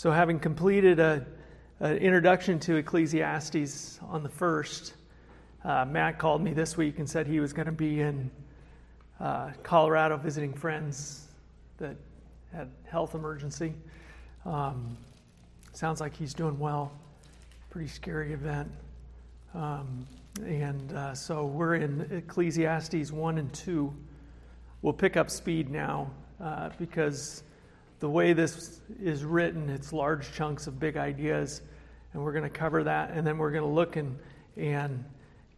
So, having completed an introduction to Ecclesiastes on the first, uh, Matt called me this week and said he was going to be in uh, Colorado visiting friends that had health emergency. Um, sounds like he's doing well. Pretty scary event. Um, and uh, so we're in Ecclesiastes 1 and 2. We'll pick up speed now uh, because the way this is written, it's large chunks of big ideas, and we're going to cover that, and then we're going to look and, and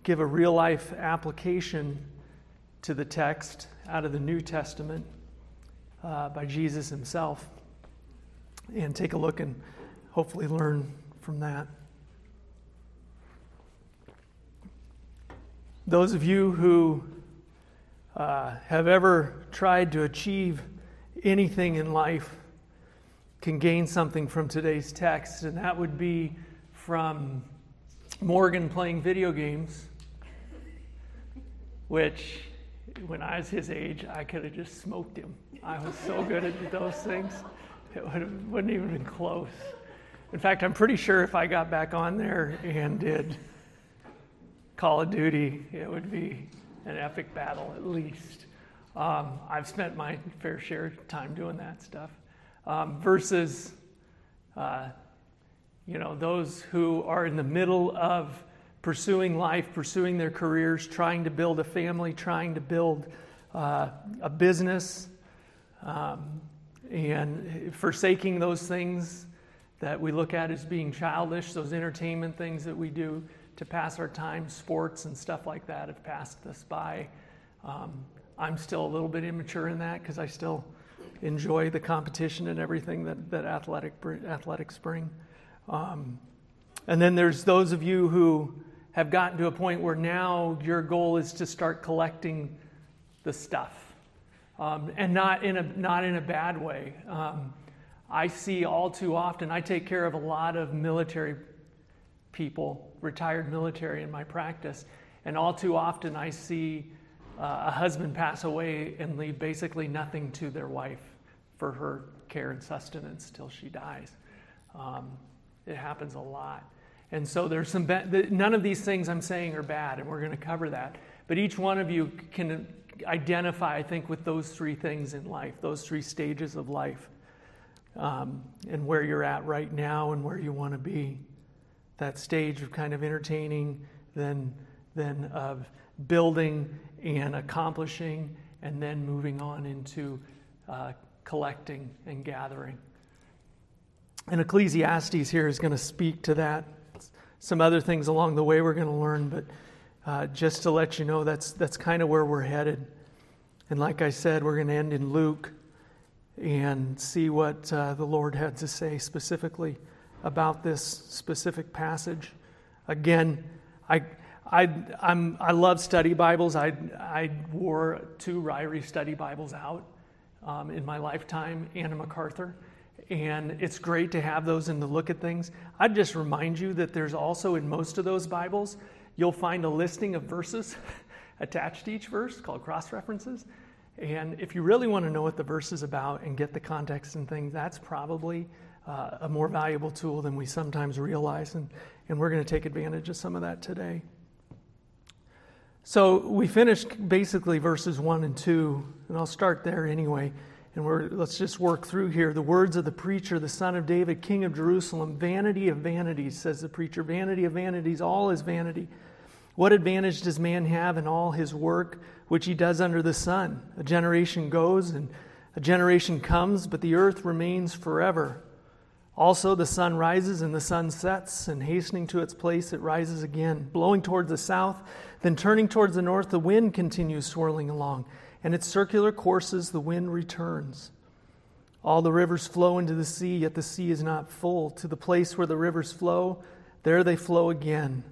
give a real life application to the text out of the New Testament uh, by Jesus himself, and take a look and hopefully learn from that. Those of you who uh, have ever tried to achieve anything in life can gain something from today's text, and that would be from Morgan playing video games, which, when I was his age, I could have just smoked him. I was so good at those things, it would have, wouldn't even been close. In fact, I'm pretty sure if I got back on there and did Call of Duty, it would be an epic battle at least. Um, I've spent my fair share of time doing that stuff. Um, versus, uh, you know, those who are in the middle of pursuing life, pursuing their careers, trying to build a family, trying to build uh, a business, um, and forsaking those things that we look at as being childish, those entertainment things that we do to pass our time, sports and stuff like that have passed us by. Um, I'm still a little bit immature in that because I still enjoy the competition and everything that, that athletic, athletics bring. Um, and then there's those of you who have gotten to a point where now your goal is to start collecting the stuff. Um, and not in, a, not in a bad way. Um, I see all too often, I take care of a lot of military people, retired military in my practice, and all too often I see uh, a husband pass away and leave basically nothing to their wife for her care and sustenance till she dies. Um, it happens a lot. And so there's some, be- none of these things I'm saying are bad, and we're going to cover that. But each one of you can identify, I think, with those three things in life, those three stages of life, um, and where you're at right now and where you want to be. That stage of kind of entertaining, then, then of building and accomplishing, and then moving on into uh, collecting and gathering. And Ecclesiastes here is going to speak to that. Some other things along the way we're going to learn, but uh, just to let you know, that's, that's kind of where we're headed. And like I said, we're going to end in Luke and see what uh, the Lord had to say specifically about this specific passage. Again, I, I, I'm, I love study Bibles. I, I wore two Ryrie study Bibles out um, in my lifetime, Anna MacArthur. And it's great to have those and to look at things. I'd just remind you that there's also in most of those Bibles, you'll find a listing of verses attached to each verse called cross references. And if you really want to know what the verse is about and get the context and things, that's probably uh, a more valuable tool than we sometimes realize. And, and we're going to take advantage of some of that today. So we finished basically verses 1 and 2, and I'll start there anyway. And we're, let's just work through here. The words of the preacher, the son of David, king of Jerusalem, vanity of vanities, says the preacher, vanity of vanities, all is vanity. What advantage does man have in all his work which he does under the sun? A generation goes and a generation comes, but the earth remains forever. Also, the sun rises and the sun sets, and hastening to its place, it rises again. Blowing towards the south, then turning towards the north, the wind continues swirling along, and its circular courses, the wind returns. All the rivers flow into the sea, yet the sea is not full. To the place where the rivers flow, there they flow again.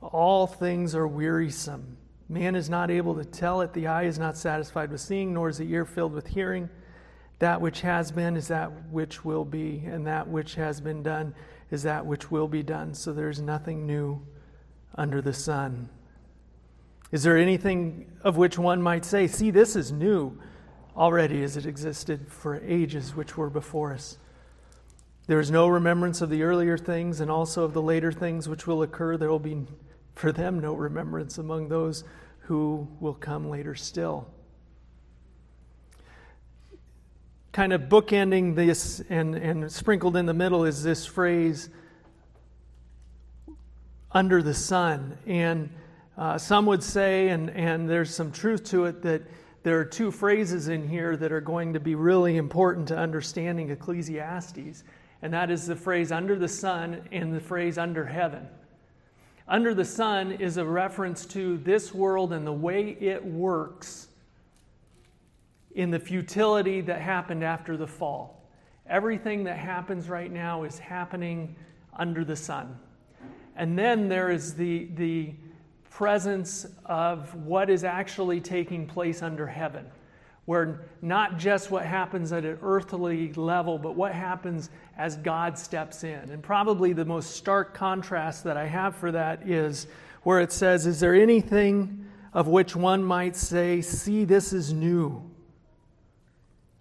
All things are wearisome. Man is not able to tell it, the eye is not satisfied with seeing, nor is the ear filled with hearing. That which has been is that which will be, and that which has been done is that which will be done. So there's nothing new under the sun. Is there anything of which one might say, see, this is new already as it existed for ages which were before us? There is no remembrance of the earlier things and also of the later things which will occur. There will be for them no remembrance among those who will come later still. Kind of bookending this and, and sprinkled in the middle is this phrase, under the sun. And uh, some would say, and, and there's some truth to it, that there are two phrases in here that are going to be really important to understanding Ecclesiastes. And that is the phrase under the sun and the phrase under heaven. Under the sun is a reference to this world and the way it works in the futility that happened after the fall. Everything that happens right now is happening under the sun. And then there is the, the presence of what is actually taking place under heaven where not just what happens at an earthly level, but what happens as God steps in. And probably the most stark contrast that I have for that is where it says, Is there anything of which one might say, See, this is new?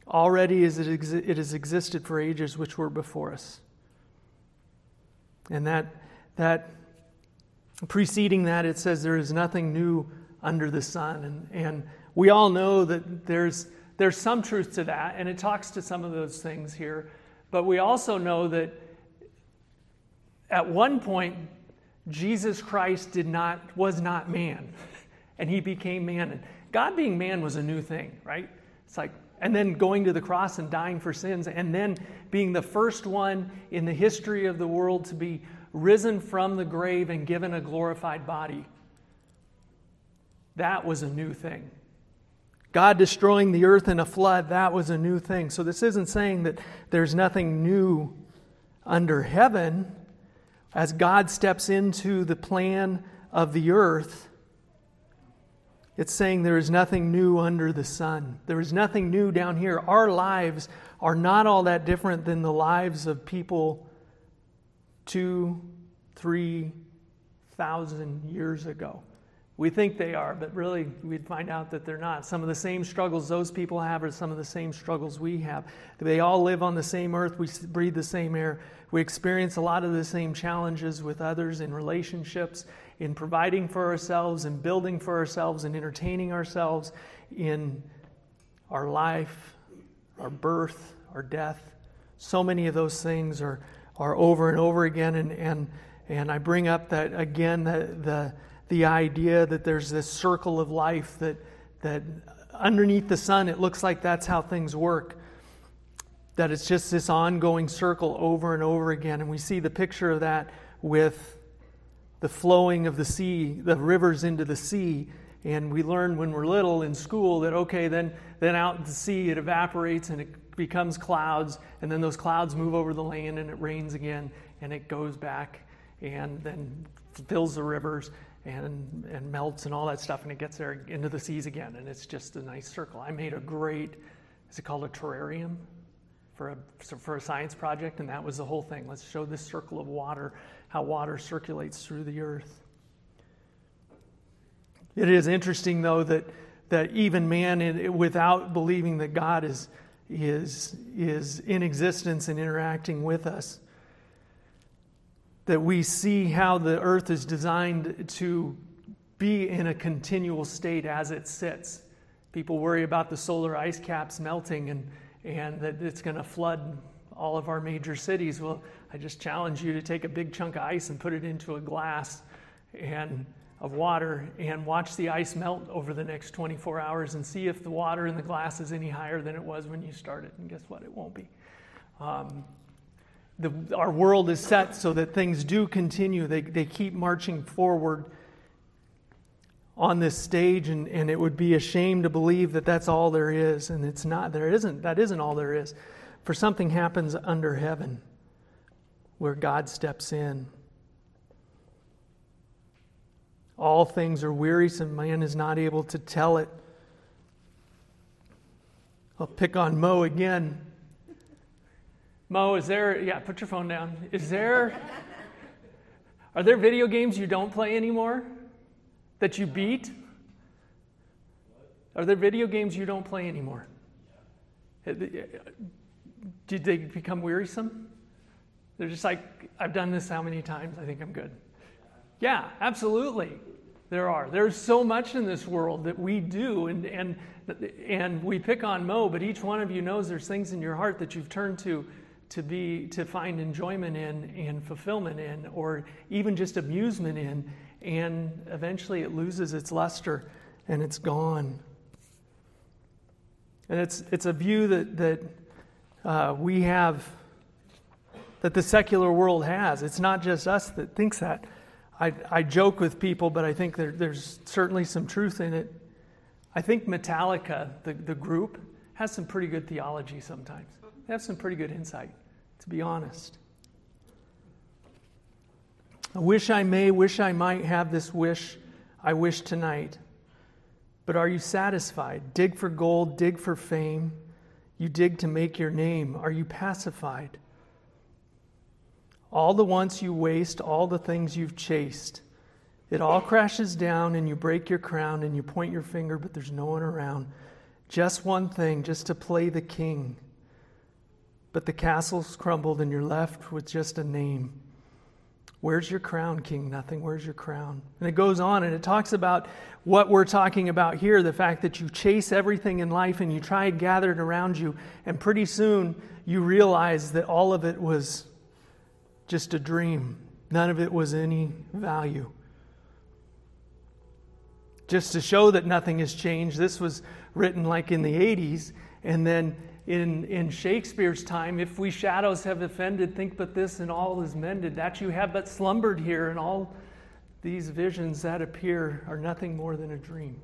Already as it, it has existed for ages which were before us. And that, that preceding that, it says, There is nothing new under the sun. And, and we all know that there's, there's some truth to that, and it talks to some of those things here. But we also know that at one point, Jesus Christ did not, was not man, and he became man. And God being man was a new thing, right? It's like, and then going to the cross and dying for sins, and then being the first one in the history of the world to be risen from the grave and given a glorified body. That was a new thing. God destroying the earth in a flood, that was a new thing. So this isn't saying that there's nothing new under heaven as God steps into the plan of the earth. It's saying there is nothing new under the sun. There is nothing new down here. Our lives are not all that different than the lives of people two, three thousand years ago. We think they are, but really we'd find out that they're not. Some of the same struggles those people have are some of the same struggles we have. They all live on the same earth, we breathe the same air. We experience a lot of the same challenges with others in relationships, in providing for ourselves, in building for ourselves, in entertaining ourselves, in our life, our birth, our death. So many of those things are, are over and over again. And, and, and I bring up that again, the, the the idea that there's this circle of life that, that underneath the sun, it looks like that's how things work. That it's just this ongoing circle over and over again. And we see the picture of that with the flowing of the sea, the rivers into the sea. And we learn when we're little in school that, okay, then, then out the sea it evaporates and it becomes clouds. And then those clouds move over the land and it rains again and it goes back and then fills the rivers and, and melts and all that stuff, and it gets there into the seas again, and it's just a nice circle. I made a great, is it called a terrarium? For a, for a science project, and that was the whole thing. Let's show this circle of water, how water circulates through the earth. It is interesting, though, that, that even man, without believing that God is, is, is in existence and interacting with us, that we see how the earth is designed to be in a continual state as it sits. People worry about the solar ice caps melting and, and that it's going to flood all of our major cities. Well, I just challenge you to take a big chunk of ice and put it into a glass and of water and watch the ice melt over the next 24 hours and see if the water in the glass is any higher than it was when you started. And guess what? It won't be. Um, the, our world is set so that things do continue. They, they keep marching forward on this stage, and, and it would be a shame to believe that that's all there is. And it's not. There isn't. That isn't all there is. For something happens under heaven where God steps in. All things are wearisome. Man is not able to tell it. I'll pick on Mo again. Mo, is there, yeah, put your phone down. Is there, are there video games you don't play anymore that you beat? Are there video games you don't play anymore? Did they become wearisome? They're just like, I've done this how many times? I think I'm good. Yeah, absolutely. There are. There's so much in this world that we do, and, and, and we pick on Mo, but each one of you knows there's things in your heart that you've turned to to be to find enjoyment in and fulfillment in or even just amusement in and eventually it loses its luster and it's gone and it's it's a view that that uh, we have that the secular world has it's not just us that thinks that I, I joke with people, but I think there, there's certainly some truth in it. I think Metallica, the, the group, has some pretty good theology sometimes. They have some pretty good insight, to be honest. I wish I may, wish I might have this wish I wish tonight. But are you satisfied? Dig for gold, dig for fame. You dig to make your name. Are you pacified? All the wants you waste, all the things you've chased. It all crashes down and you break your crown and you point your finger, but there's no one around. Just one thing, just to play the king. But the castle's crumbled and you're left with just a name. Where's your crown, King Nothing? Where's your crown? And it goes on and it talks about what we're talking about here the fact that you chase everything in life and you try and gather it around you, and pretty soon you realize that all of it was just a dream. None of it was any value. Just to show that nothing has changed, this was written like in the 80s. And then in, in Shakespeare's time, if we shadows have offended, think but this and all is mended. That you have but slumbered here, and all these visions that appear are nothing more than a dream.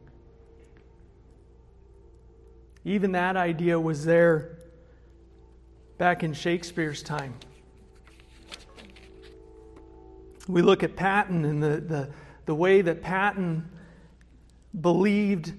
Even that idea was there back in Shakespeare's time. We look at Patton and the, the, the way that Patton believed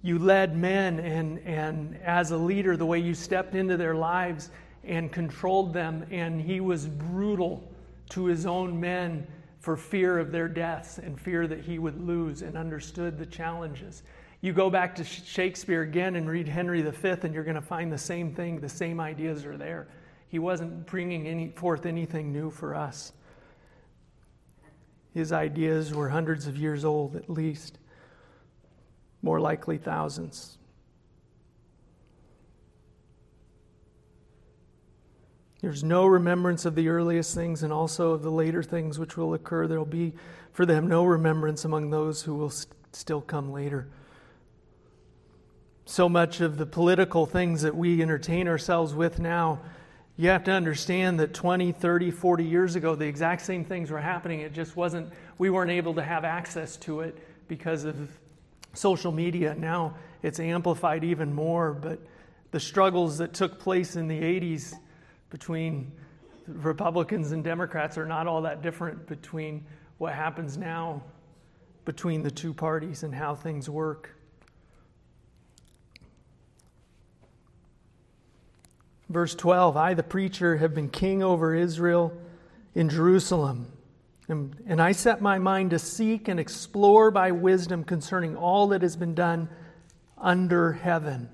you led men, and, and as a leader, the way you stepped into their lives and controlled them, and he was brutal to his own men for fear of their deaths and fear that he would lose and understood the challenges. You go back to Shakespeare again and read Henry V, and you're going to find the same thing. The same ideas are there. He wasn't bringing any, forth anything new for us. His ideas were hundreds of years old at least, more likely thousands. There's no remembrance of the earliest things and also of the later things which will occur. There will be for them no remembrance among those who will st- still come later. So much of the political things that we entertain ourselves with now you have to understand that 20, 30, 40 years ago, the exact same things were happening. It just wasn't, we weren't able to have access to it because of social media. Now it's amplified even more, but the struggles that took place in the 80s between Republicans and Democrats are not all that different between what happens now between the two parties and how things work. Verse 12 I, the preacher, have been king over Israel in Jerusalem. And, and I set my mind to seek and explore by wisdom concerning all that has been done under heaven.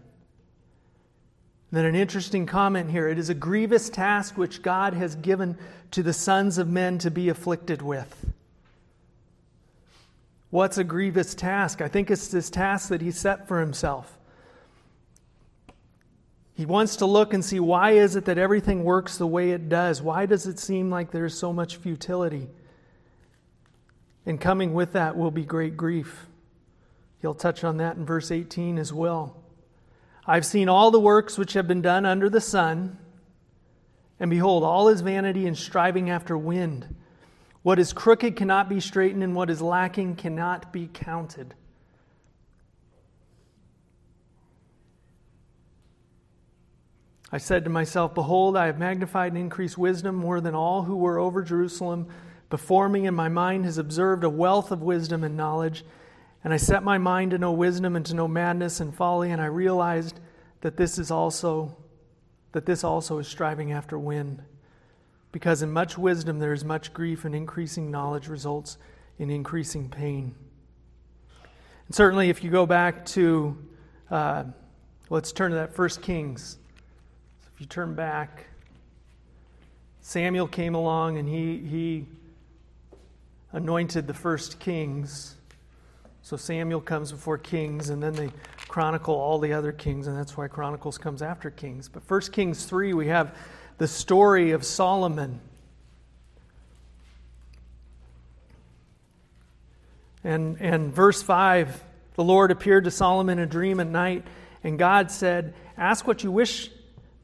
Then an interesting comment here it is a grievous task which God has given to the sons of men to be afflicted with. What's a grievous task? I think it's this task that he set for himself. He wants to look and see why is it that everything works the way it does? Why does it seem like there's so much futility? And coming with that will be great grief. He'll touch on that in verse 18 as well. I've seen all the works which have been done under the sun, and behold, all is vanity and striving after wind. What is crooked cannot be straightened, and what is lacking cannot be counted. I said to myself, Behold, I have magnified and increased wisdom more than all who were over Jerusalem before me, and my mind has observed a wealth of wisdom and knowledge. And I set my mind to know wisdom and to know madness and folly, and I realized that this is also that this also is striving after wind. Because in much wisdom there is much grief, and increasing knowledge results in increasing pain. And certainly, if you go back to, uh, let's turn to that First Kings if you turn back, Samuel came along and he, he anointed the first kings. So Samuel comes before kings, and then they chronicle all the other kings, and that's why Chronicles comes after Kings. But 1 Kings 3, we have the story of Solomon. And, and verse 5 the Lord appeared to Solomon in a dream at night, and God said, Ask what you wish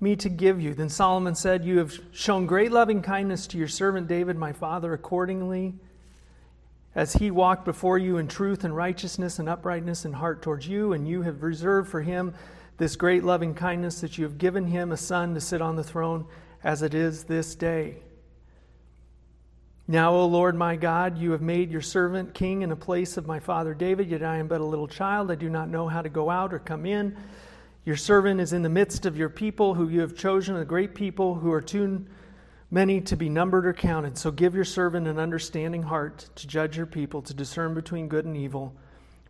me to give you. Then Solomon said, You have shown great loving kindness to your servant David, my father, accordingly as he walked before you in truth and righteousness and uprightness in heart towards you, and you have reserved for him this great loving kindness that you have given him a son to sit on the throne as it is this day. Now, O Lord my God, you have made your servant king in a place of my father David, yet I am but a little child. I do not know how to go out or come in. Your servant is in the midst of your people, who you have chosen, a great people who are too many to be numbered or counted. So give your servant an understanding heart to judge your people, to discern between good and evil.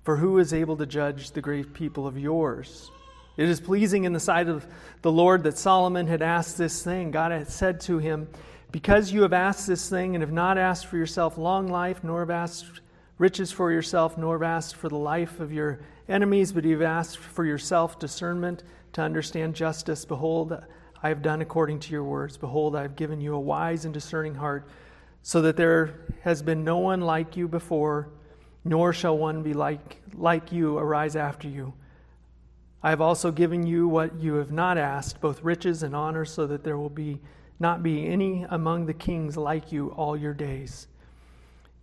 For who is able to judge the great people of yours? It is pleasing in the sight of the Lord that Solomon had asked this thing. God had said to him, Because you have asked this thing and have not asked for yourself long life, nor have asked riches for yourself, nor have asked for the life of your enemies, but you have asked for yourself discernment to understand justice, behold, I have done according to your words. Behold, I have given you a wise and discerning heart, so that there has been no one like you before, nor shall one be like, like you arise after you. I have also given you what you have not asked, both riches and honor, so that there will be not be any among the kings like you all your days.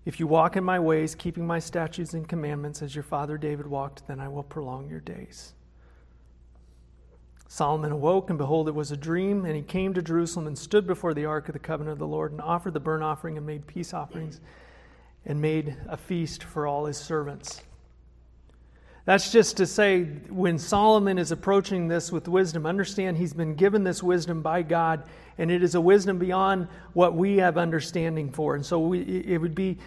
If you walk in my ways, keeping my statutes and commandments as your father David walked, then I will prolong your days. Solomon awoke, and behold, it was a dream. And he came to Jerusalem and stood before the ark of the covenant of the Lord, and offered the burnt offering, and made peace offerings, and made a feast for all his servants. That's just to say, when Solomon is approaching this with wisdom, understand he's been given this wisdom by God, and it is a wisdom beyond what we have understanding for. And so we, it would be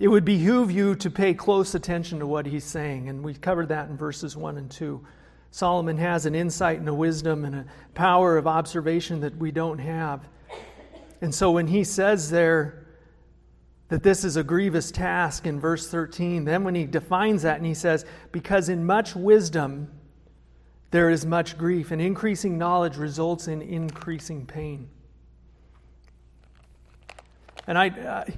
it would behoove you to pay close attention to what he's saying. And we covered that in verses 1 and 2. Solomon has an insight and a wisdom and a power of observation that we don't have. And so when he says there that this is a grievous task in verse 13, then when he defines that and he says, Because in much wisdom there is much grief, and increasing knowledge results in increasing pain. And I, I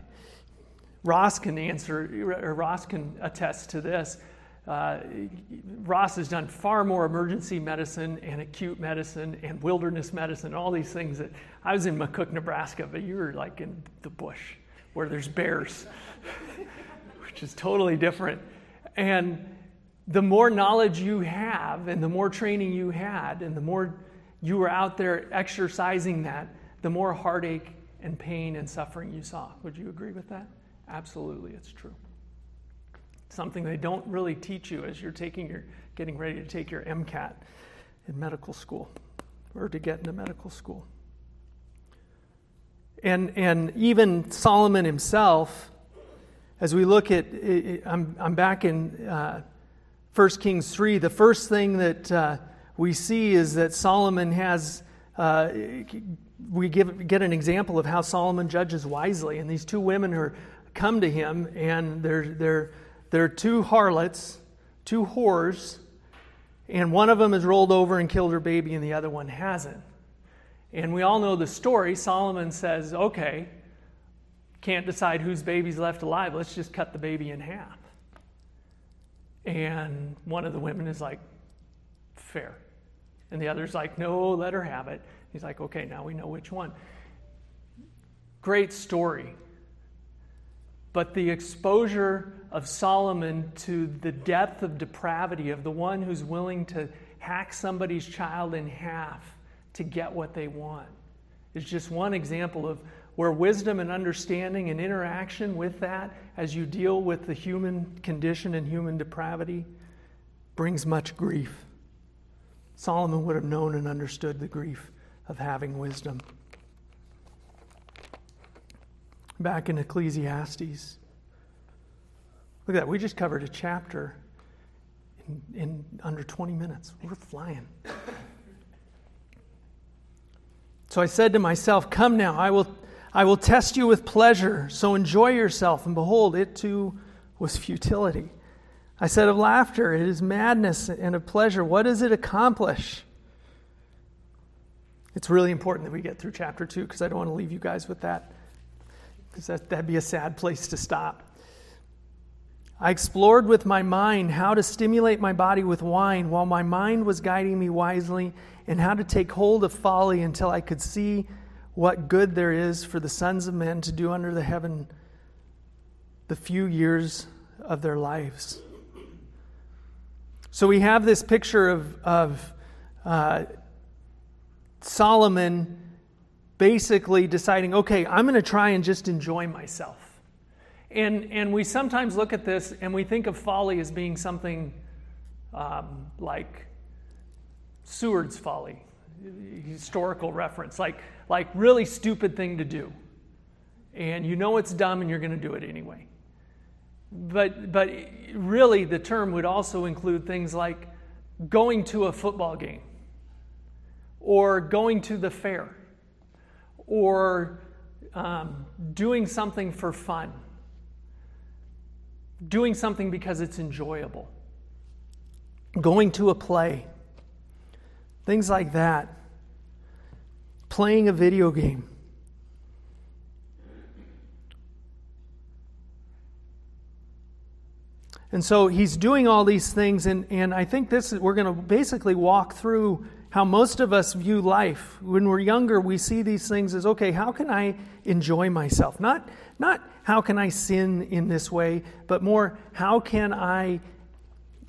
Ross can answer, or Ross can attest to this. Uh, Ross has done far more emergency medicine and acute medicine and wilderness medicine, all these things that I was in McCook, Nebraska, but you were like in the bush where there's bears, which is totally different. And the more knowledge you have and the more training you had and the more you were out there exercising that, the more heartache and pain and suffering you saw. Would you agree with that? Absolutely, it's true something they don't really teach you as you're taking your, getting ready to take your MCAT in medical school or to get into medical school. And, and even Solomon himself, as we look at, I'm, I'm back in uh, 1 Kings 3, the first thing that uh, we see is that Solomon has, uh, we give, get an example of how Solomon judges wisely. And these two women are, come to him and they're, they're there are two harlots, two whores, and one of them has rolled over and killed her baby, and the other one hasn't. And we all know the story. Solomon says, okay, can't decide whose baby's left alive. Let's just cut the baby in half. And one of the women is like, fair. And the other's like, no, let her have it. He's like, okay, now we know which one. Great story. But the exposure of Solomon to the depth of depravity of the one who's willing to hack somebody's child in half to get what they want is just one example of where wisdom and understanding and interaction with that as you deal with the human condition and human depravity brings much grief. Solomon would have known and understood the grief of having wisdom. Back in Ecclesiastes. Look at that. We just covered a chapter in, in under 20 minutes. We're flying. So I said to myself, Come now, I will I will test you with pleasure, so enjoy yourself. And behold, it too was futility. I said of laughter, it is madness, and of pleasure, what does it accomplish? It's really important that we get through chapter two because I don't want to leave you guys with that, because that, that'd be a sad place to stop. I explored with my mind how to stimulate my body with wine while my mind was guiding me wisely, and how to take hold of folly until I could see what good there is for the sons of men to do under the heaven the few years of their lives. So we have this picture of, of uh, Solomon basically deciding, okay, I'm going to try and just enjoy myself. And, and we sometimes look at this and we think of folly as being something um, like Seward's folly, historical reference, like, like really stupid thing to do. And you know it's dumb and you're going to do it anyway. But, but really, the term would also include things like going to a football game, or going to the fair, or um, doing something for fun, doing something because it's enjoyable, going to a play, things like that, playing a video game. And so he's doing all these things, and, and I think this we're going to basically walk through how most of us view life. When we're younger, we see these things as okay, how can I enjoy myself? Not, not how can I sin in this way, but more how can I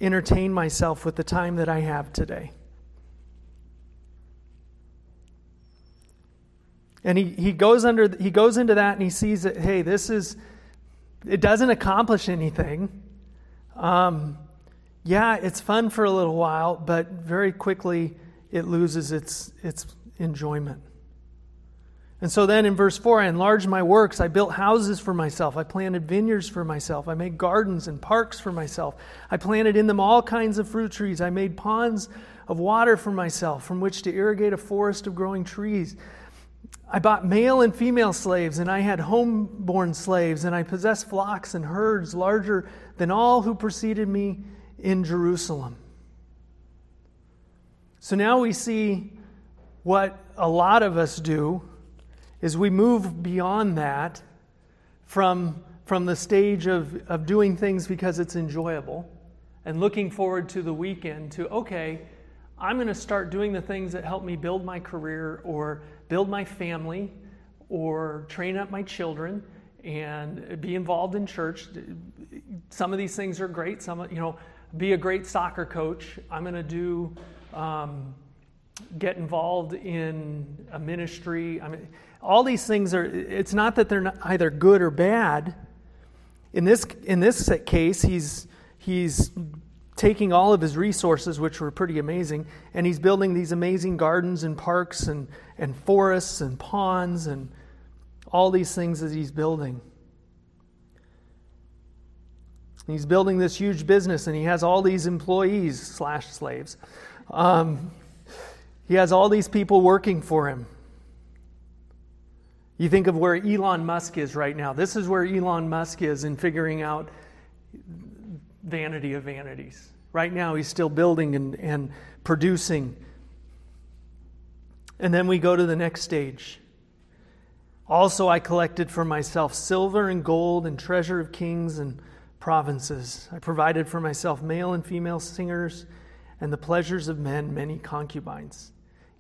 entertain myself with the time that I have today? And he, he goes under he goes into that and he sees that, hey, this is it doesn't accomplish anything. Um, yeah, it's fun for a little while, but very quickly it loses its, its enjoyment. And so then in verse 4, I enlarged my works. I built houses for myself. I planted vineyards for myself. I made gardens and parks for myself. I planted in them all kinds of fruit trees. I made ponds of water for myself from which to irrigate a forest of growing trees. I bought male and female slaves, and I had homeborn slaves, and I possessed flocks and herds larger than all who preceded me in Jerusalem. So now we see what a lot of us do is we move beyond that from, from the stage of, of doing things because it's enjoyable and looking forward to the weekend to, okay, I'm going to start doing the things that help me build my career or build my family or train up my children and be involved in church. Some of these things are great. Some, you know, be a great soccer coach. I'm going to do, um, get involved in a ministry. I mean, all these things are. It's not that they're not either good or bad. In this in this case, he's he's taking all of his resources, which were pretty amazing, and he's building these amazing gardens and parks and, and forests and ponds and all these things that he's building. He's building this huge business, and he has all these employees slash slaves. Um, he has all these people working for him. You think of where Elon Musk is right now. This is where Elon Musk is in figuring out vanity of vanities. Right now, he's still building and, and producing. And then we go to the next stage. Also, I collected for myself silver and gold and treasure of kings and provinces. I provided for myself male and female singers and the pleasures of men, many concubines.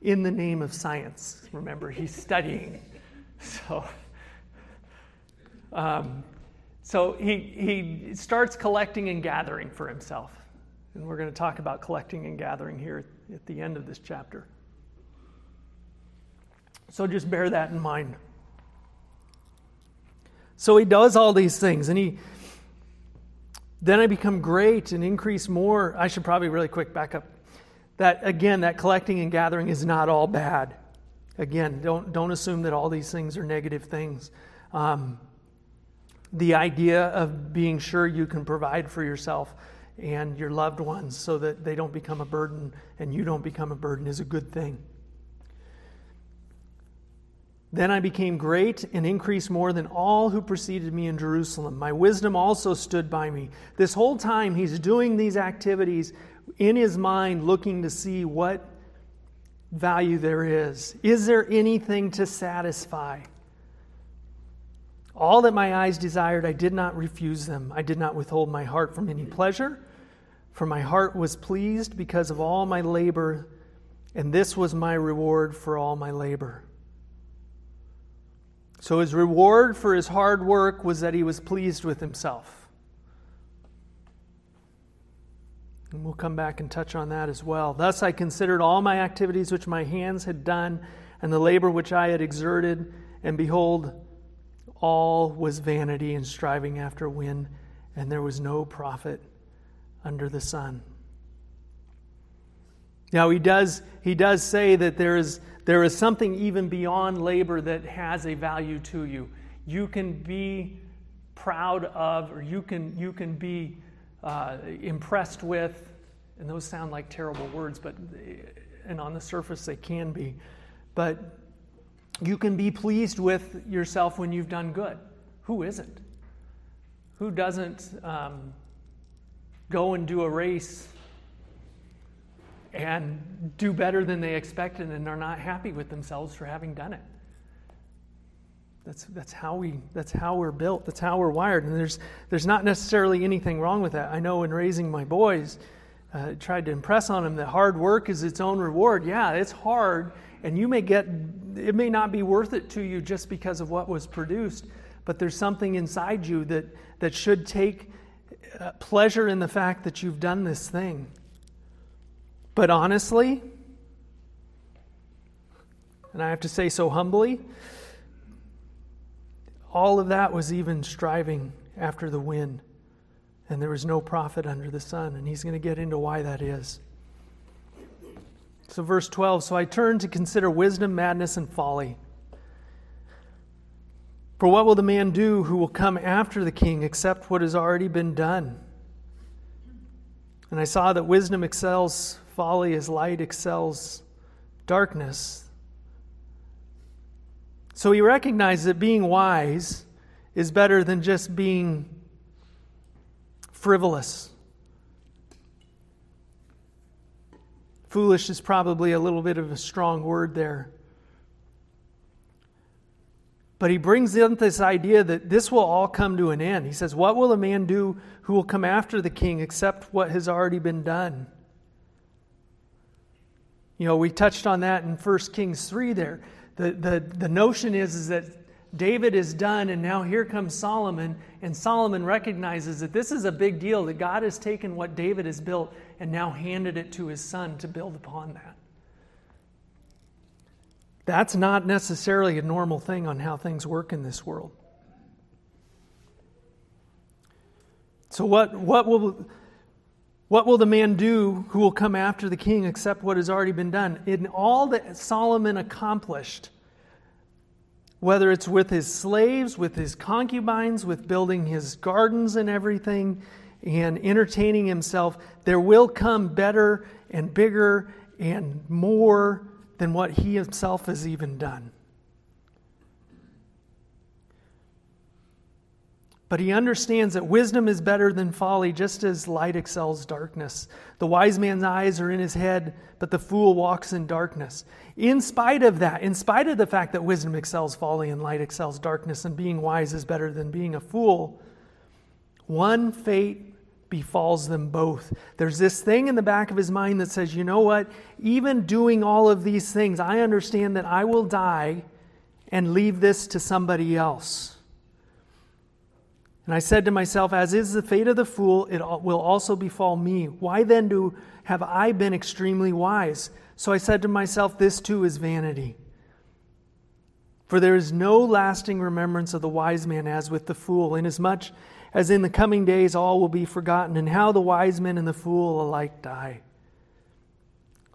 In the name of science. Remember, he's studying. So, um, so he, he starts collecting and gathering for himself. And we're going to talk about collecting and gathering here at the end of this chapter. So just bear that in mind. So he does all these things, and he then I become great and increase more. I should probably really quick back up. That again, that collecting and gathering is not all bad. Again, don't don't assume that all these things are negative things. Um, the idea of being sure you can provide for yourself and your loved ones so that they don't become a burden and you don't become a burden is a good thing. Then I became great and increased more than all who preceded me in Jerusalem. My wisdom also stood by me. This whole time, he's doing these activities in his mind, looking to see what value there is. Is there anything to satisfy? All that my eyes desired, I did not refuse them. I did not withhold my heart from any pleasure, for my heart was pleased because of all my labor, and this was my reward for all my labor. So his reward for his hard work was that he was pleased with himself. And we'll come back and touch on that as well. Thus I considered all my activities which my hands had done, and the labor which I had exerted, and behold, all was vanity and striving after wind, and there was no profit under the sun. Now he does he does say that there is there is something even beyond labor that has a value to you. You can be proud of, or you can, you can be uh, impressed with, and those sound like terrible words, but and on the surface they can be, but you can be pleased with yourself when you've done good. Who isn't? Who doesn't um, go and do a race and do better than they expected and are not happy with themselves for having done it. That's, that's, how we, that's how we're built. That's how we're wired. And there's, there's not necessarily anything wrong with that. I know in raising my boys, uh, tried to impress on them that hard work is its own reward. Yeah, it's hard, and you may get, it may not be worth it to you just because of what was produced, but there's something inside you that, that should take uh, pleasure in the fact that you've done this thing. But honestly, and I have to say so humbly, all of that was even striving after the wind, and there was no profit under the sun. And he's going to get into why that is. So, verse 12 So I turned to consider wisdom, madness, and folly. For what will the man do who will come after the king except what has already been done? And I saw that wisdom excels folly as light excels darkness. So he recognizes that being wise is better than just being frivolous. Foolish is probably a little bit of a strong word there. But he brings in this idea that this will all come to an end. He says, What will a man do who will come after the king except what has already been done? You know, we touched on that in 1 Kings 3 there. The, the, the notion is, is that David is done, and now here comes Solomon, and Solomon recognizes that this is a big deal, that God has taken what David has built and now handed it to his son to build upon that. That's not necessarily a normal thing on how things work in this world. So, what, what will what will the man do who will come after the king except what has already been done? In all that Solomon accomplished, whether it's with his slaves, with his concubines, with building his gardens and everything, and entertaining himself, there will come better and bigger and more than what he himself has even done. But he understands that wisdom is better than folly, just as light excels darkness. The wise man's eyes are in his head, but the fool walks in darkness. In spite of that, in spite of the fact that wisdom excels folly and light excels darkness, and being wise is better than being a fool, one fate befalls them both. There's this thing in the back of his mind that says, you know what? Even doing all of these things, I understand that I will die and leave this to somebody else. And I said to myself, As is the fate of the fool, it will also befall me. Why then do have I been extremely wise? So I said to myself, This too is vanity. For there is no lasting remembrance of the wise man as with the fool, inasmuch as in the coming days all will be forgotten, and how the wise man and the fool alike die.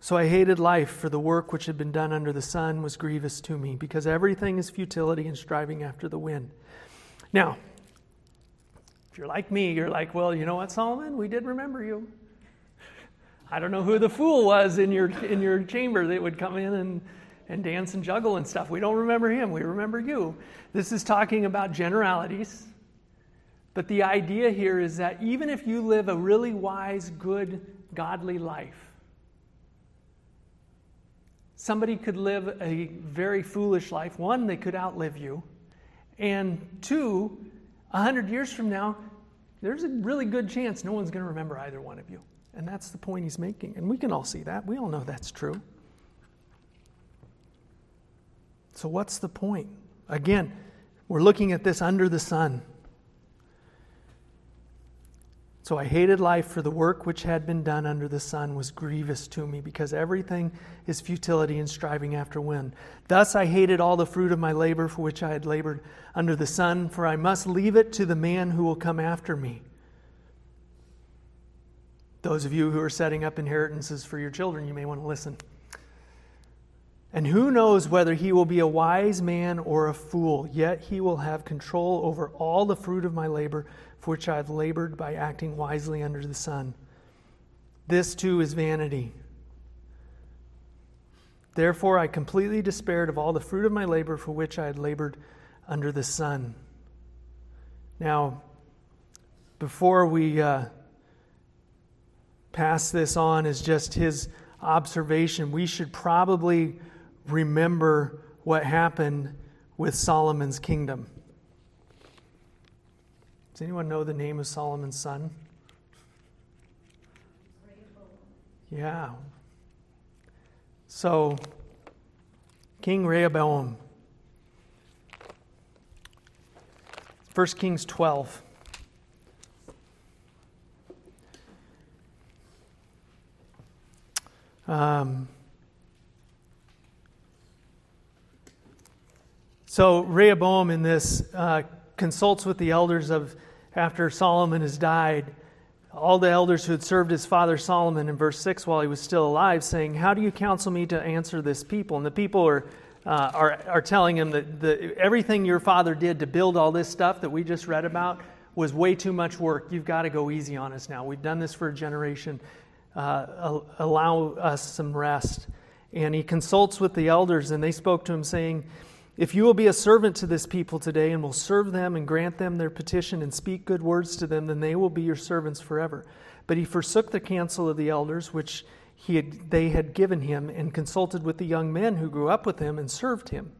So I hated life, for the work which had been done under the sun was grievous to me, because everything is futility and striving after the wind. Now, if you're like me, you're like, well, you know what, Solomon? We did remember you. I don't know who the fool was in your, in your chamber that would come in and, and dance and juggle and stuff. We don't remember him, we remember you. This is talking about generalities. But the idea here is that even if you live a really wise, good, godly life, somebody could live a very foolish life. One, they could outlive you. And two, a hundred years from now, there's a really good chance no one's going to remember either one of you. And that's the point he's making. And we can all see that. We all know that's true. So, what's the point? Again, we're looking at this under the sun. So I hated life, for the work which had been done under the sun was grievous to me, because everything is futility and striving after wind. Thus I hated all the fruit of my labor for which I had labored under the sun, for I must leave it to the man who will come after me. Those of you who are setting up inheritances for your children, you may want to listen. And who knows whether he will be a wise man or a fool, yet he will have control over all the fruit of my labor for which I have labored by acting wisely under the sun. This too is vanity. Therefore, I completely despaired of all the fruit of my labor for which I had labored under the sun. Now, before we uh, pass this on as just his observation, we should probably remember what happened with Solomon's kingdom. Does anyone know the name of Solomon's son? Yeah. So, King Rehoboam. 1 Kings 12. Um, so Rehoboam in this uh, consults with the elders of after Solomon has died, all the elders who had served his father Solomon in verse 6 while he was still alive, saying, How do you counsel me to answer this people? And the people are, uh, are, are telling him that the, everything your father did to build all this stuff that we just read about was way too much work. You've got to go easy on us now. We've done this for a generation. Uh, allow us some rest. And he consults with the elders, and they spoke to him, saying, if you will be a servant to this people today and will serve them and grant them their petition and speak good words to them, then they will be your servants forever. But he forsook the counsel of the elders, which he had, they had given him, and consulted with the young men who grew up with him and served him.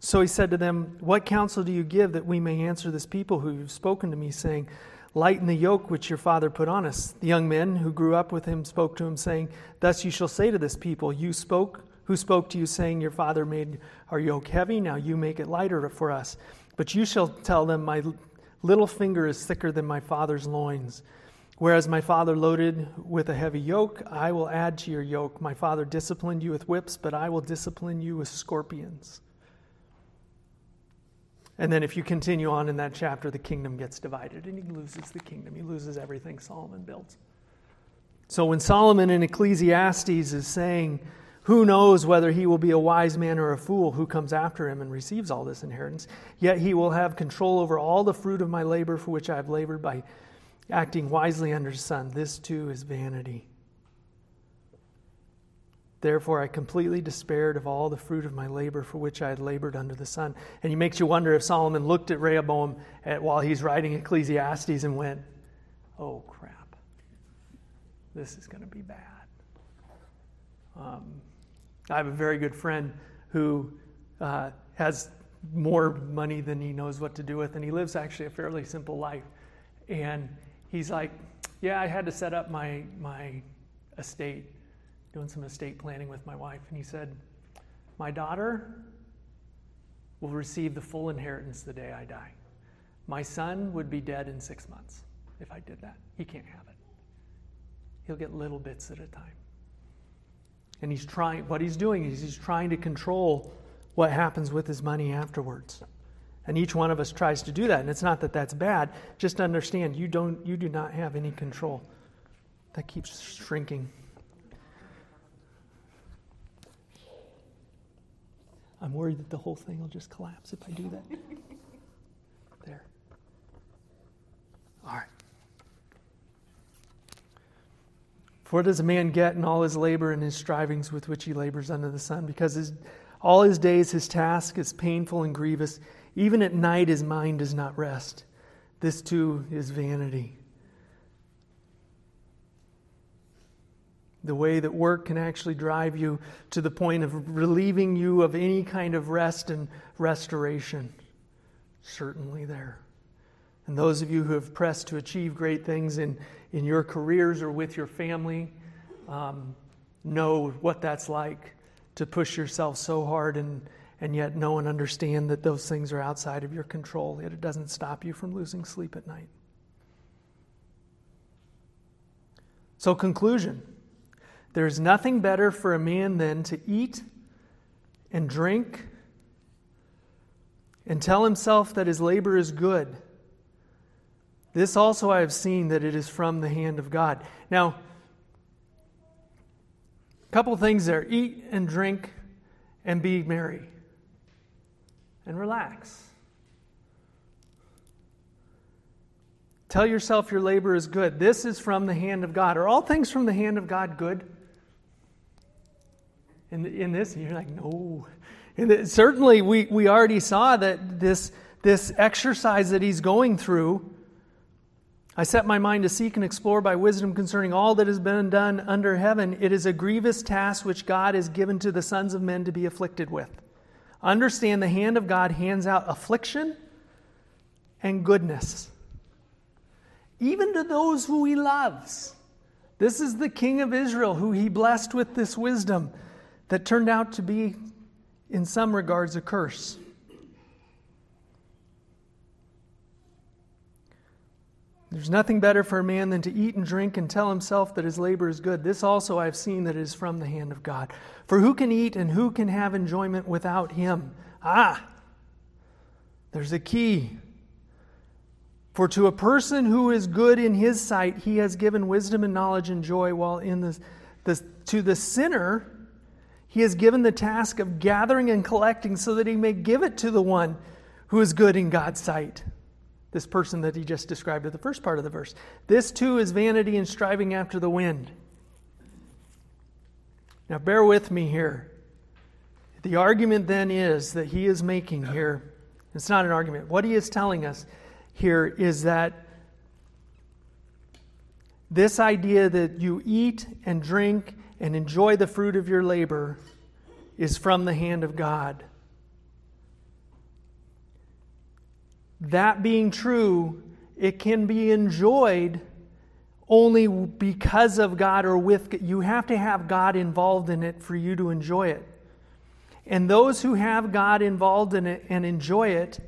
So he said to them, What counsel do you give that we may answer this people who have spoken to me, saying, Lighten the yoke which your father put on us? The young men who grew up with him spoke to him, saying, Thus you shall say to this people, You spoke who spoke to you, saying, Your father made our yoke heavy, now you make it lighter for us. But you shall tell them, My little finger is thicker than my father's loins. Whereas my father loaded with a heavy yoke, I will add to your yoke. My father disciplined you with whips, but I will discipline you with scorpions. And then, if you continue on in that chapter, the kingdom gets divided and he loses the kingdom. He loses everything Solomon builds. So, when Solomon in Ecclesiastes is saying, who knows whether he will be a wise man or a fool who comes after him and receives all this inheritance? Yet he will have control over all the fruit of my labor for which I have labored by acting wisely under the sun. This too is vanity. Therefore, I completely despaired of all the fruit of my labor for which I had labored under the sun. And it makes you wonder if Solomon looked at Rehoboam at, while he's writing Ecclesiastes and went, oh crap, this is going to be bad. Um, I have a very good friend who uh, has more money than he knows what to do with, and he lives actually a fairly simple life. And he's like, Yeah, I had to set up my, my estate, doing some estate planning with my wife. And he said, My daughter will receive the full inheritance the day I die. My son would be dead in six months if I did that. He can't have it. He'll get little bits at a time. And he's trying, what he's doing is he's trying to control what happens with his money afterwards. And each one of us tries to do that. And it's not that that's bad. Just understand you, don't, you do not have any control. That keeps shrinking. I'm worried that the whole thing will just collapse if I do that. There. All right. For does a man get in all his labor and his strivings with which he labors under the sun? Because his, All his days his task is painful and grievous. Even at night his mind does not rest. This too is vanity. The way that work can actually drive you to the point of relieving you of any kind of rest and restoration. Certainly there. And those of you who have pressed to achieve great things in, in your careers or with your family um, know what that's like to push yourself so hard and, and yet know and understand that those things are outside of your control, yet it doesn't stop you from losing sleep at night. So, conclusion there's nothing better for a man than to eat and drink and tell himself that his labor is good. This also I have seen that it is from the hand of God. Now, a couple things there eat and drink and be merry and relax. Tell yourself your labor is good. This is from the hand of God. Are all things from the hand of God good? In, in this, you're like, no. The, certainly, we, we already saw that this, this exercise that he's going through. I set my mind to seek and explore by wisdom concerning all that has been done under heaven. It is a grievous task which God has given to the sons of men to be afflicted with. Understand the hand of God hands out affliction and goodness, even to those who he loves. This is the king of Israel who he blessed with this wisdom that turned out to be, in some regards, a curse. There's nothing better for a man than to eat and drink and tell himself that his labor is good. This also I've seen that is from the hand of God. For who can eat and who can have enjoyment without him? Ah, there's a key. For to a person who is good in his sight, he has given wisdom and knowledge and joy, while in the, the, to the sinner, he has given the task of gathering and collecting so that he may give it to the one who is good in God's sight this person that he just described at the first part of the verse. This too is vanity and striving after the wind. Now, bear with me here. The argument then is that he is making here, it's not an argument. What he is telling us here is that this idea that you eat and drink and enjoy the fruit of your labor is from the hand of God. That being true, it can be enjoyed only because of God or with God. you have to have God involved in it for you to enjoy it. And those who have God involved in it and enjoy it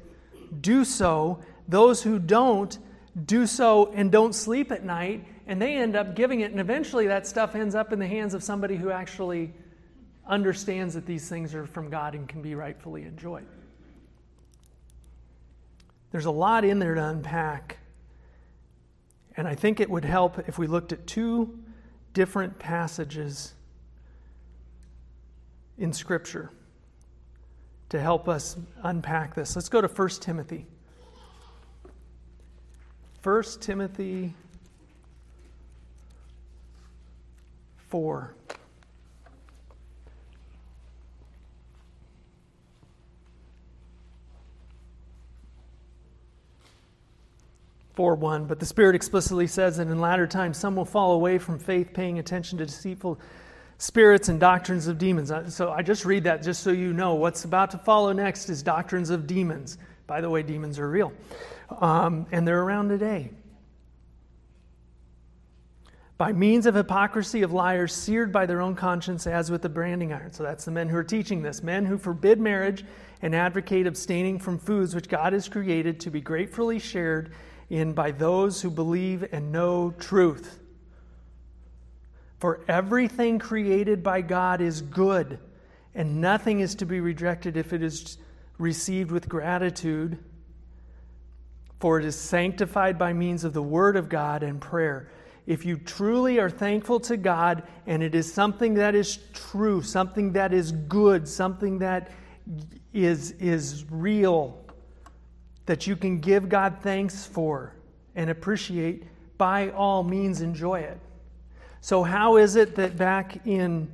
do so. Those who don't do so and don't sleep at night and they end up giving it and eventually that stuff ends up in the hands of somebody who actually understands that these things are from God and can be rightfully enjoyed. There's a lot in there to unpack. And I think it would help if we looked at two different passages in Scripture to help us unpack this. Let's go to 1 Timothy. 1 Timothy 4. 4 1. But the Spirit explicitly says that in latter times some will fall away from faith, paying attention to deceitful spirits and doctrines of demons. So I just read that just so you know. What's about to follow next is doctrines of demons. By the way, demons are real, um, and they're around today. By means of hypocrisy of liars, seared by their own conscience as with the branding iron. So that's the men who are teaching this. Men who forbid marriage and advocate abstaining from foods which God has created to be gratefully shared in by those who believe and know truth. For everything created by God is good, and nothing is to be rejected if it is received with gratitude, for it is sanctified by means of the Word of God and prayer. If you truly are thankful to God and it is something that is true, something that is good, something that is, is real, that you can give God thanks for and appreciate, by all means enjoy it. So, how is it that back in,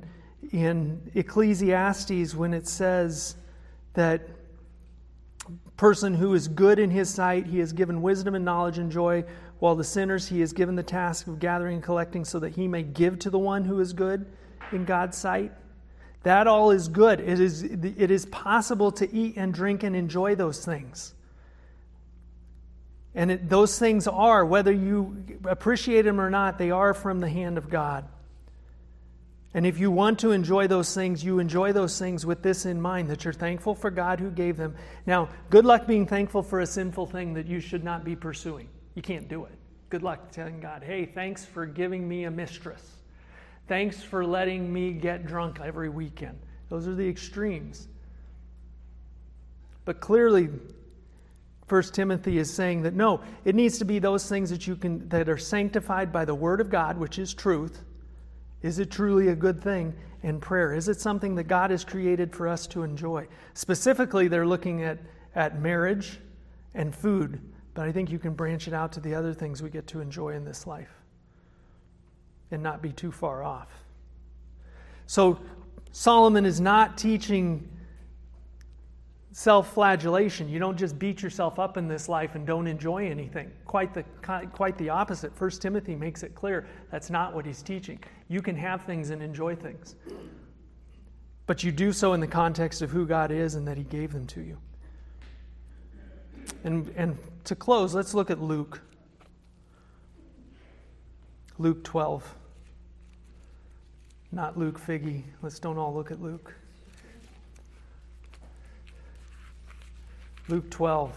in Ecclesiastes when it says that person who is good in his sight, he has given wisdom and knowledge and joy, while the sinners he has given the task of gathering and collecting so that he may give to the one who is good in God's sight. That all is good. It is, it is possible to eat and drink and enjoy those things. And it, those things are, whether you appreciate them or not, they are from the hand of God. And if you want to enjoy those things, you enjoy those things with this in mind that you're thankful for God who gave them. Now, good luck being thankful for a sinful thing that you should not be pursuing. You can't do it. Good luck telling God, hey, thanks for giving me a mistress. Thanks for letting me get drunk every weekend. Those are the extremes. But clearly, First Timothy is saying that no, it needs to be those things that you can that are sanctified by the word of God, which is truth. Is it truly a good thing? And prayer. Is it something that God has created for us to enjoy? Specifically, they're looking at, at marriage and food, but I think you can branch it out to the other things we get to enjoy in this life and not be too far off. So, Solomon is not teaching self flagellation. You don't just beat yourself up in this life and don't enjoy anything. Quite the, quite the opposite. First Timothy makes it clear that's not what he's teaching. You can have things and enjoy things. But you do so in the context of who God is and that he gave them to you. And, and to close, let's look at Luke. Luke 12. Not Luke Figgy. Let's don't all look at Luke. Luke 12.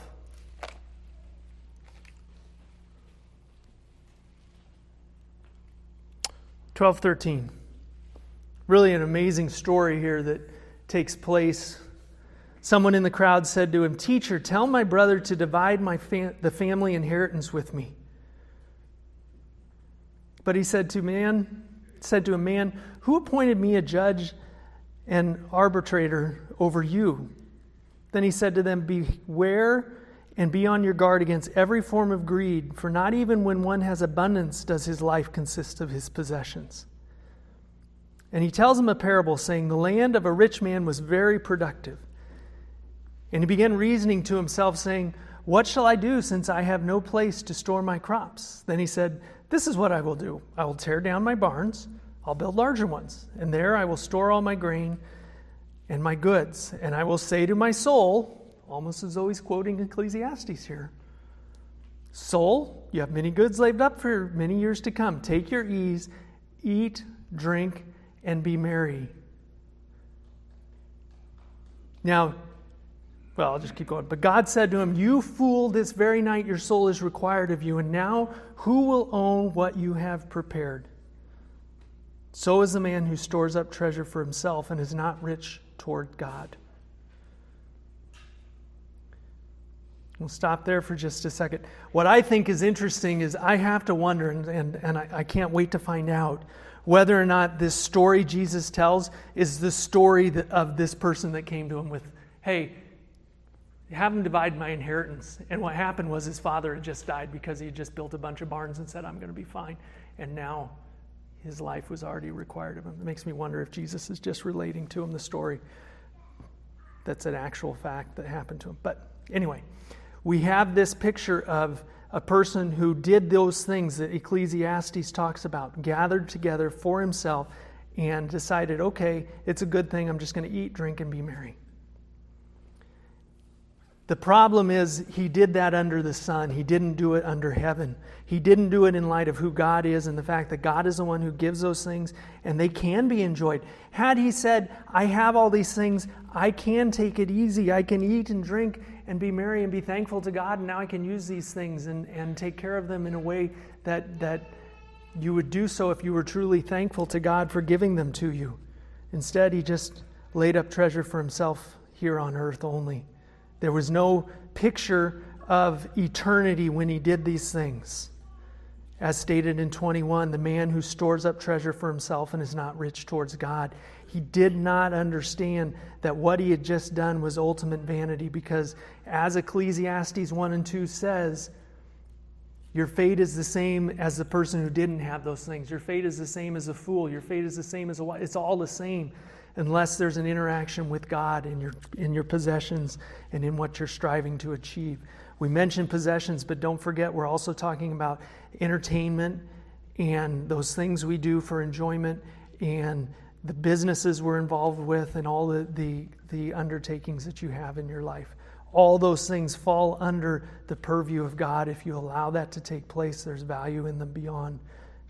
Twelve thirteen. Really an amazing story here that takes place. Someone in the crowd said to him, Teacher, tell my brother to divide my the family inheritance with me. But he said to man, said to a man, Who appointed me a judge and arbitrator over you? Then he said to them, Beware and be on your guard against every form of greed, for not even when one has abundance does his life consist of his possessions. And he tells them a parable, saying, The land of a rich man was very productive. And he began reasoning to himself, saying, What shall I do since I have no place to store my crops? Then he said, This is what I will do I will tear down my barns, I'll build larger ones, and there I will store all my grain and my goods. And I will say to my soul, almost as he's quoting Ecclesiastes here Soul, you have many goods laid up for many years to come. Take your ease, eat, drink, and be merry. Now, well, I'll just keep going. But God said to him, You fool, this very night your soul is required of you, and now who will own what you have prepared? So is the man who stores up treasure for himself and is not rich toward God. We'll stop there for just a second. What I think is interesting is I have to wonder, and, and, and I, I can't wait to find out, whether or not this story Jesus tells is the story that, of this person that came to him with, hey, have him divide my inheritance. And what happened was his father had just died because he had just built a bunch of barns and said, I'm going to be fine. And now his life was already required of him. It makes me wonder if Jesus is just relating to him the story that's an actual fact that happened to him. But anyway, we have this picture of a person who did those things that Ecclesiastes talks about, gathered together for himself and decided, okay, it's a good thing. I'm just going to eat, drink, and be merry. The problem is, he did that under the sun. He didn't do it under heaven. He didn't do it in light of who God is and the fact that God is the one who gives those things and they can be enjoyed. Had he said, I have all these things, I can take it easy, I can eat and drink and be merry and be thankful to God, and now I can use these things and, and take care of them in a way that, that you would do so if you were truly thankful to God for giving them to you. Instead, he just laid up treasure for himself here on earth only. There was no picture of eternity when he did these things. As stated in 21, the man who stores up treasure for himself and is not rich towards God. He did not understand that what he had just done was ultimate vanity because, as Ecclesiastes 1 and 2 says, Your fate is the same as the person who didn't have those things. Your fate is the same as a fool. Your fate is the same as a It's all the same unless there's an interaction with God in your, in your possessions and in what you're striving to achieve. We mentioned possessions, but don't forget we're also talking about entertainment and those things we do for enjoyment and the businesses we're involved with and all the, the, the undertakings that you have in your life. All those things fall under the purview of God. If you allow that to take place, there's value in them beyond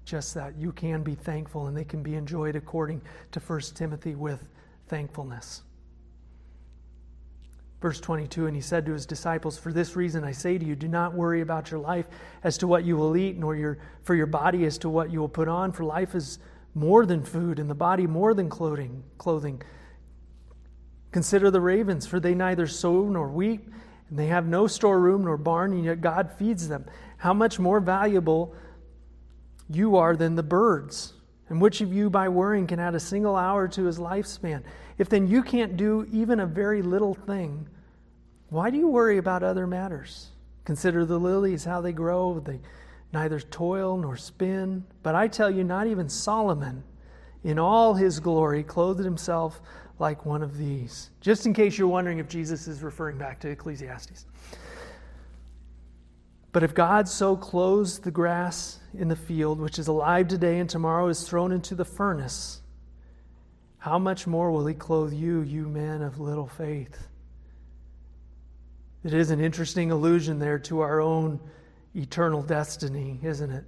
just that. You can be thankful and they can be enjoyed according to 1 Timothy with thankfulness. Verse 22 And he said to his disciples, For this reason I say to you, do not worry about your life as to what you will eat, nor your, for your body as to what you will put on, for life is more than food, and the body more than clothing. clothing. Consider the ravens, for they neither sow nor weep, and they have no storeroom nor barn, and yet God feeds them. How much more valuable you are than the birds. And which of you, by worrying, can add a single hour to his lifespan? If then you can't do even a very little thing, why do you worry about other matters? Consider the lilies, how they grow. They neither toil nor spin. But I tell you, not even Solomon, in all his glory, clothed himself like one of these. Just in case you're wondering if Jesus is referring back to Ecclesiastes. But if God so clothes the grass in the field, which is alive today and tomorrow is thrown into the furnace, how much more will He clothe you, you men of little faith? It is an interesting allusion there to our own eternal destiny, isn't it?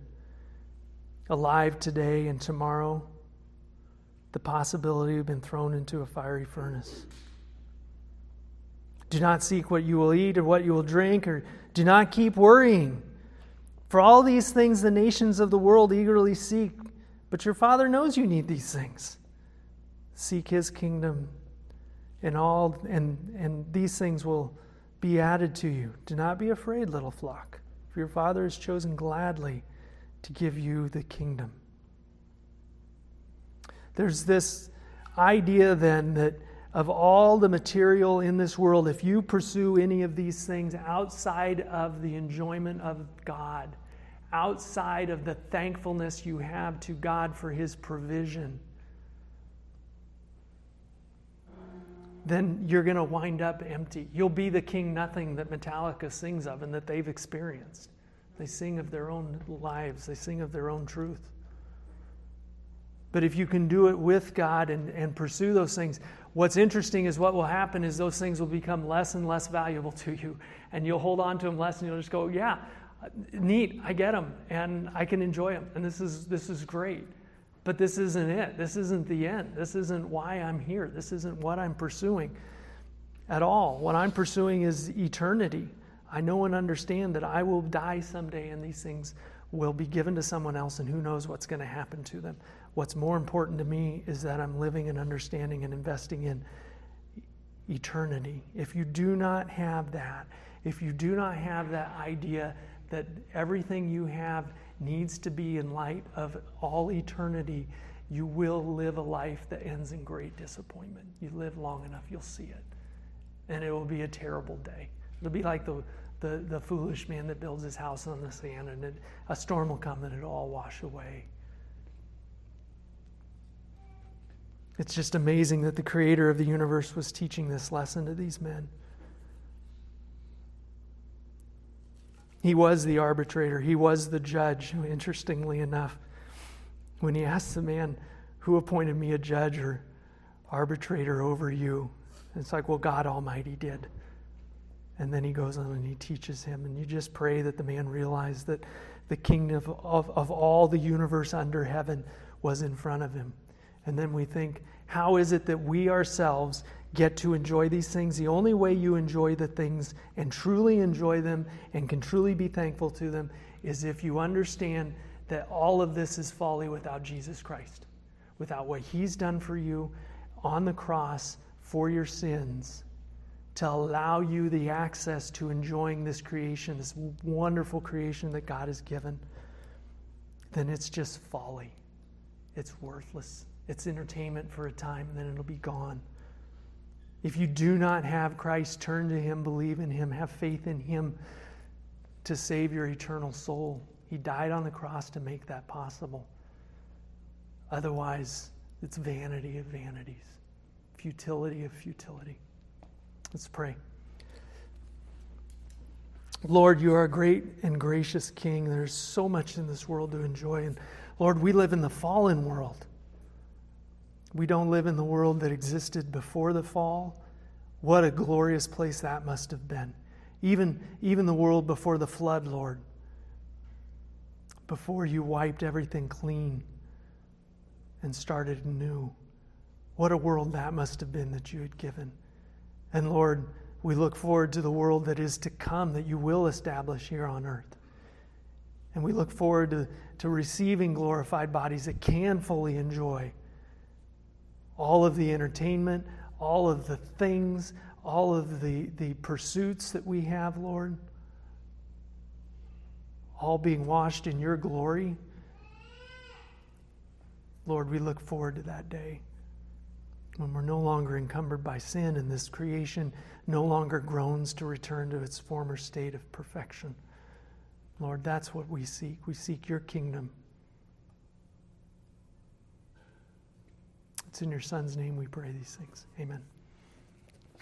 Alive today and tomorrow, the possibility of being thrown into a fiery furnace. Do not seek what you will eat or what you will drink, or do not keep worrying. For all these things the nations of the world eagerly seek, but your Father knows you need these things. Seek his kingdom, and all and, and these things will be added to you. Do not be afraid, little flock, for your Father has chosen gladly to give you the kingdom. There's this idea then that of all the material in this world, if you pursue any of these things outside of the enjoyment of God, outside of the thankfulness you have to God for His provision, then you're going to wind up empty. You'll be the king nothing that Metallica sings of and that they've experienced. They sing of their own lives, they sing of their own truth. But if you can do it with God and, and pursue those things, What's interesting is what will happen is those things will become less and less valuable to you, and you'll hold on to them less, and you'll just go, "Yeah, neat, I get them, and I can enjoy them, and this is this is great." But this isn't it. This isn't the end. This isn't why I'm here. This isn't what I'm pursuing at all. What I'm pursuing is eternity. I know and understand that I will die someday, and these things will be given to someone else, and who knows what's going to happen to them. What's more important to me is that I'm living and understanding and investing in eternity. If you do not have that, if you do not have that idea that everything you have needs to be in light of all eternity, you will live a life that ends in great disappointment. You live long enough, you'll see it. And it will be a terrible day. It'll be like the, the, the foolish man that builds his house on the sand, and it, a storm will come and it'll all wash away. It's just amazing that the creator of the universe was teaching this lesson to these men. He was the arbitrator, he was the judge, interestingly enough. When he asked the man, Who appointed me a judge or arbitrator over you? It's like, Well, God Almighty did. And then he goes on and he teaches him. And you just pray that the man realized that the kingdom of, of, of all the universe under heaven was in front of him. And then we think, how is it that we ourselves get to enjoy these things? The only way you enjoy the things and truly enjoy them and can truly be thankful to them is if you understand that all of this is folly without Jesus Christ, without what He's done for you on the cross for your sins to allow you the access to enjoying this creation, this wonderful creation that God has given, then it's just folly. It's worthless. It's entertainment for a time, and then it'll be gone. If you do not have Christ, turn to Him, believe in Him, have faith in Him. to save your eternal soul. He died on the cross to make that possible. Otherwise, it's vanity of vanities, futility of futility. Let's pray. Lord, you are a great and gracious King. There's so much in this world to enjoy. And Lord, we live in the fallen world. We don't live in the world that existed before the fall. What a glorious place that must have been. Even, even the world before the flood, Lord. Before you wiped everything clean and started anew. What a world that must have been that you had given. And Lord, we look forward to the world that is to come, that you will establish here on earth. And we look forward to, to receiving glorified bodies that can fully enjoy all of the entertainment, all of the things, all of the, the pursuits that we have, Lord, all being washed in your glory. Lord, we look forward to that day when we're no longer encumbered by sin and this creation no longer groans to return to its former state of perfection. Lord, that's what we seek. We seek your kingdom. It's in your Son's name we pray these things. Amen.